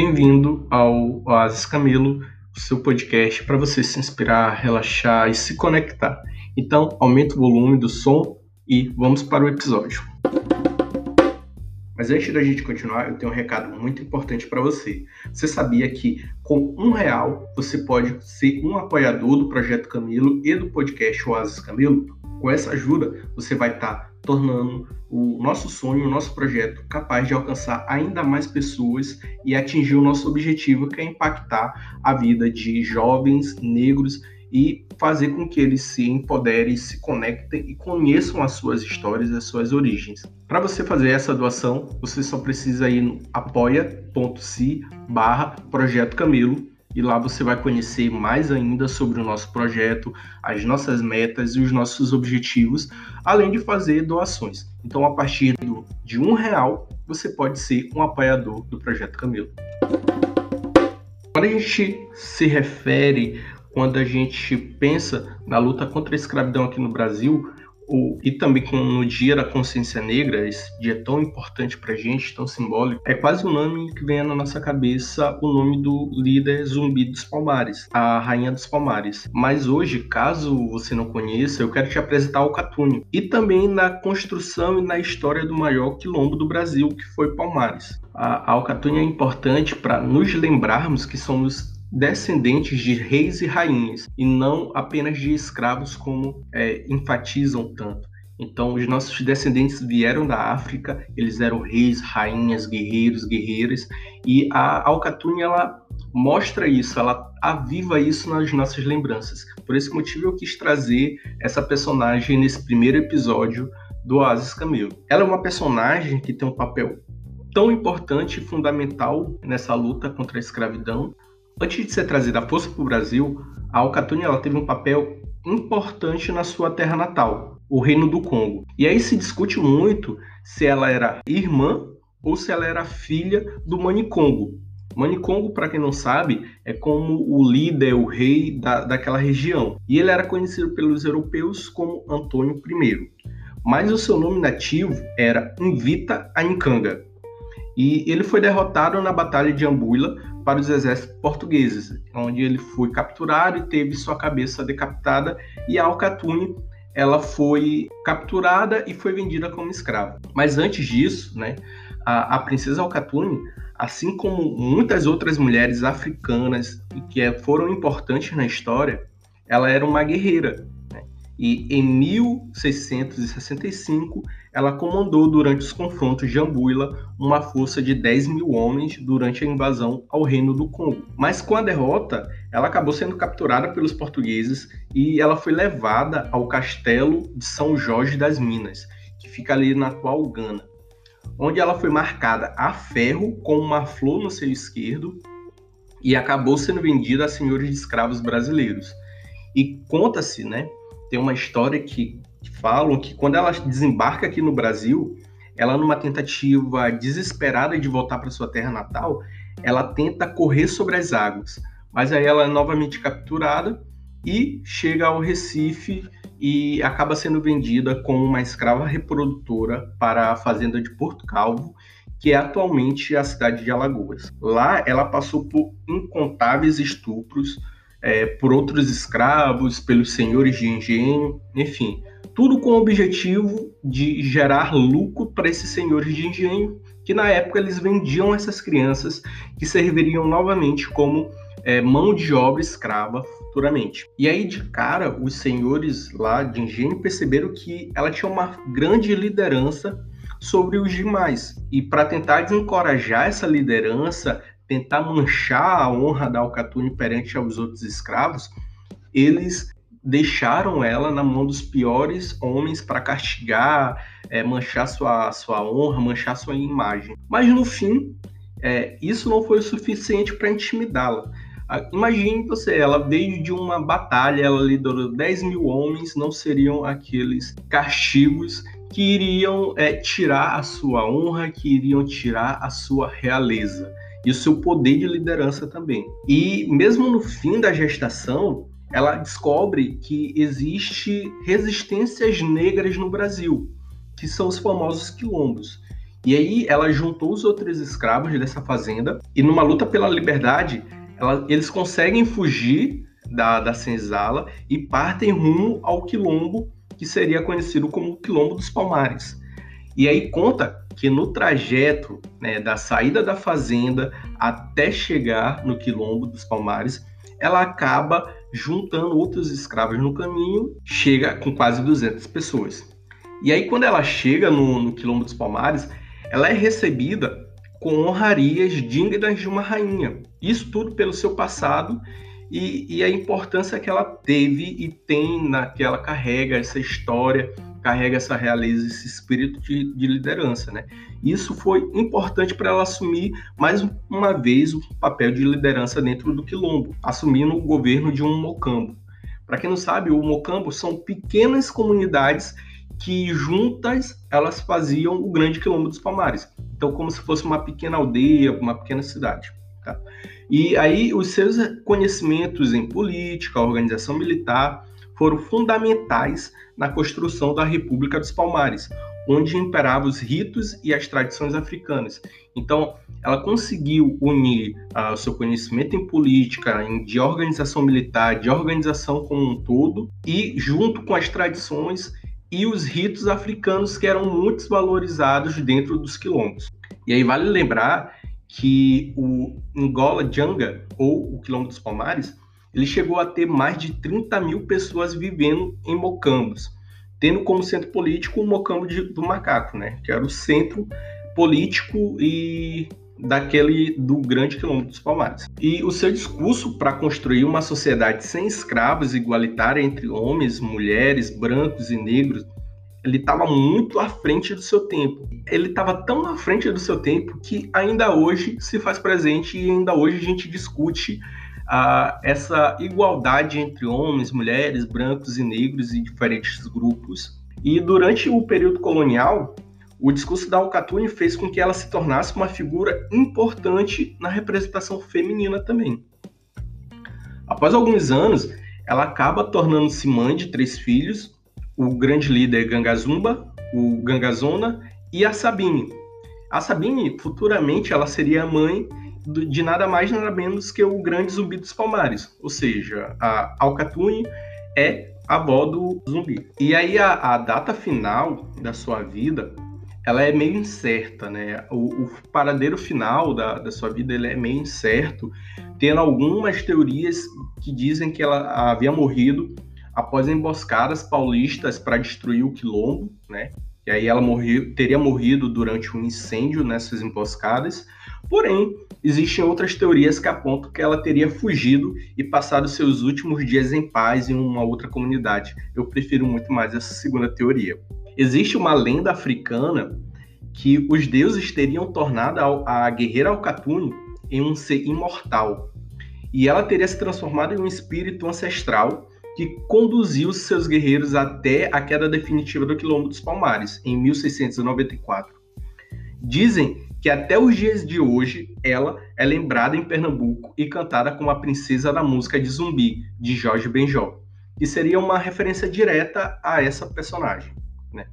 Bem-vindo ao Oasis Camilo, o seu podcast para você se inspirar, relaxar e se conectar. Então, aumenta o volume do som e vamos para o episódio. Mas antes da gente continuar, eu tenho um recado muito importante para você. Você sabia que com um real você pode ser um apoiador do Projeto Camilo e do podcast Oasis Camilo? Com essa ajuda, você vai estar tá tornando o nosso sonho, o nosso projeto capaz de alcançar ainda mais pessoas e atingir o nosso objetivo, que é impactar a vida de jovens negros e fazer com que eles se empoderem, se conectem e conheçam as suas histórias, as suas origens. Para você fazer essa doação, você só precisa ir no apoia.se barra Projeto Camilo e lá você vai conhecer mais ainda sobre o nosso projeto, as nossas metas e os nossos objetivos, além de fazer doações. Então, a partir do, de um real, você pode ser um apoiador do Projeto Camilo. Quando a gente se refere quando a gente pensa na luta contra a escravidão aqui no Brasil, o, e também com, no Dia da Consciência Negra, esse dia tão importante para a gente, tão simbólico, é quase unânime que vem na nossa cabeça o nome do líder Zumbi dos Palmares, a Rainha dos Palmares. Mas hoje, caso você não conheça, eu quero te apresentar o Catúnio e também na construção e na história do maior quilombo do Brasil, que foi Palmares. A, a Alcatúnia é importante para nos lembrarmos que somos descendentes de reis e rainhas, e não apenas de escravos, como é, enfatizam tanto. Então, os nossos descendentes vieram da África, eles eram reis, rainhas, guerreiros, guerreiras, e a Alcatune ela mostra isso, ela aviva isso nas nossas lembranças. Por esse motivo, eu quis trazer essa personagem nesse primeiro episódio do Oasis Camelo. Ela é uma personagem que tem um papel tão importante e fundamental nessa luta contra a escravidão, Antes de ser trazida à força para o Brasil, a Alcatune ela teve um papel importante na sua terra natal, o Reino do Congo. E aí se discute muito se ela era irmã ou se ela era filha do Manicongo. Manicongo, para quem não sabe, é como o líder, o rei da, daquela região. E ele era conhecido pelos europeus como Antônio I. Mas o seu nome nativo era Invita Aincanga. E ele foi derrotado na Batalha de Ambuila para os exércitos portugueses, onde ele foi capturado e teve sua cabeça decapitada e a Alcatune ela foi capturada e foi vendida como escrava. Mas antes disso, né, a, a princesa Alcatune, assim como muitas outras mulheres africanas que foram importantes na história, ela era uma guerreira. E em 1665 ela comandou durante os confrontos de Ambuila uma força de 10 mil homens durante a invasão ao Reino do Congo. Mas com a derrota, ela acabou sendo capturada pelos portugueses e ela foi levada ao castelo de São Jorge das Minas, que fica ali na atual Gana, onde ela foi marcada a ferro com uma flor no seu esquerdo e acabou sendo vendida a senhores de escravos brasileiros. E conta-se, né, tem uma história que falam que quando ela desembarca aqui no Brasil, ela numa tentativa desesperada de voltar para sua terra natal, ela tenta correr sobre as águas, mas aí ela é novamente capturada e chega ao Recife e acaba sendo vendida como uma escrava reprodutora para a fazenda de Porto Calvo, que é atualmente a cidade de Alagoas. Lá ela passou por incontáveis estupros é, por outros escravos, pelos senhores de engenho, enfim, tudo com o objetivo de gerar lucro para esses senhores de engenho, que na época eles vendiam essas crianças que serviriam novamente como é, mão de obra escrava futuramente. E aí, de cara, os senhores lá de engenho perceberam que ela tinha uma grande liderança sobre os demais. E para tentar desencorajar essa liderança, tentar manchar a honra da Alcatune perante aos outros escravos, eles deixaram ela na mão dos piores homens para castigar, é, manchar sua, sua honra, manchar sua imagem. Mas no fim, é, isso não foi o suficiente para intimidá-la. Imagine você, ela veio de uma batalha, ela liderou 10 mil homens, não seriam aqueles castigos que iriam é, tirar a sua honra, que iriam tirar a sua realeza e o seu poder de liderança também. E mesmo no fim da gestação, ela descobre que existe resistências negras no Brasil, que são os famosos quilombos. E aí ela juntou os outros escravos dessa fazenda e numa luta pela liberdade, ela, eles conseguem fugir da, da senzala e partem rumo ao quilombo que seria conhecido como Quilombo dos Palmares. E aí conta que no trajeto né, da saída da fazenda até chegar no Quilombo dos Palmares, ela acaba juntando outros escravos no caminho, chega com quase 200 pessoas. E aí, quando ela chega no, no Quilombo dos Palmares, ela é recebida com honrarias dignas de uma rainha. Isso tudo pelo seu passado e, e, a importância que ela teve e tem na que ela carrega essa história, carrega essa realeza, esse espírito de, de liderança, né? Isso foi importante para ela assumir mais uma vez o papel de liderança dentro do quilombo, assumindo o governo de um mocambo. Para quem não sabe, o mocambo são pequenas comunidades que juntas elas faziam o grande quilombo dos Palmares. Então, como se fosse uma pequena aldeia, uma pequena cidade. Tá? E aí, os seus conhecimentos em política, organização militar, foram fundamentais na construção da República dos Palmares, onde imperavam os ritos e as tradições africanas. Então, ela conseguiu unir uh, o seu conhecimento em política, em, de organização militar, de organização como um todo, e junto com as tradições e os ritos africanos que eram muito valorizados dentro dos quilombos. E aí vale lembrar que o Ngola Janga, ou o Quilombo dos Palmares, ele chegou a ter mais de 30 mil pessoas vivendo em Mocambos, tendo como centro político o Mocambo de, do Macaco, né, que era o centro político e daquele do grande quilombo dos Palmares. E o seu discurso para construir uma sociedade sem escravos, igualitária entre homens, mulheres, brancos e negros, ele estava muito à frente do seu tempo. Ele estava tão à frente do seu tempo que ainda hoje se faz presente e ainda hoje a gente discute essa igualdade entre homens, mulheres, brancos e negros e diferentes grupos. E durante o período colonial, o discurso da Alcatune fez com que ela se tornasse uma figura importante na representação feminina também. Após alguns anos, ela acaba tornando-se mãe de três filhos, o grande líder Gangazumba, o Gangazona e a Sabine. A Sabine, futuramente, ela seria a mãe de nada mais nada menos que o grande zumbi dos Palmares, ou seja, a Alcatune é a avó do zumbi. E aí a, a data final da sua vida ela é meio incerta, né? O, o paradeiro final da, da sua vida ele é meio incerto, tendo algumas teorias que dizem que ela havia morrido após emboscadas paulistas para destruir o quilombo, né? E aí ela morreu, teria morrido durante um incêndio nessas emboscadas. Porém, existem outras teorias que apontam que ela teria fugido e passado seus últimos dias em paz em uma outra comunidade. Eu prefiro muito mais essa segunda teoria. Existe uma lenda africana que os deuses teriam tornado a, guerreira Alcatune em um ser imortal. E ela teria se transformado em um espírito ancestral que conduziu seus guerreiros até a queda definitiva do Quilombo dos Palmares, em 1694. Dizem que até os dias de hoje ela é lembrada em Pernambuco e cantada como a princesa da música de zumbi, de Jorge Benjol, que seria uma referência direta a essa personagem. Né?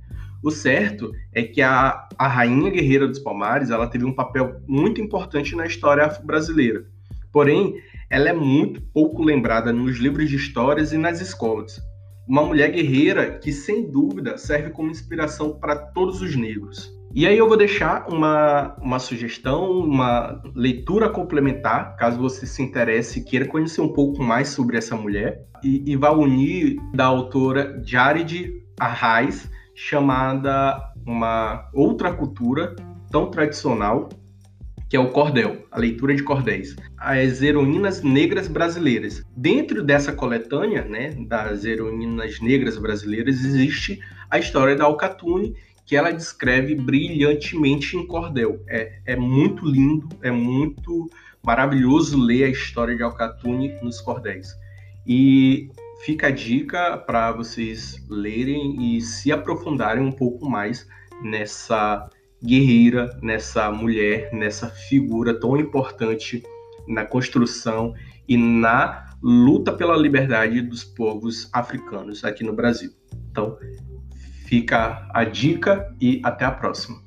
O certo é que a, a rainha guerreira dos Palmares ela teve um papel muito importante na história afro-brasileira. Porém, ela é muito pouco lembrada nos livros de histórias e nas escolas. Uma mulher guerreira que, sem dúvida, serve como inspiração para todos os negros. E aí eu vou deixar uma, uma sugestão, uma leitura complementar, caso você se interesse e queira conhecer um pouco mais sobre essa mulher, e, e vai unir da autora Jared Arraes, chamada uma outra cultura tão tradicional que é o cordel, a leitura de cordéis, as heroínas negras brasileiras. Dentro dessa coletânea, né, das heroínas negras brasileiras, existe a história da Alcatune, que ela descreve brilhantemente em cordel. É, é muito lindo, é muito maravilhoso ler a história de Alcatune nos cordéis. E fica a dica para vocês lerem e se aprofundarem um pouco mais nessa guerreira, nessa mulher, nessa figura tão importante na construção e na luta pela liberdade dos povos africanos aqui no Brasil. Então, fica a dica e até a próxima.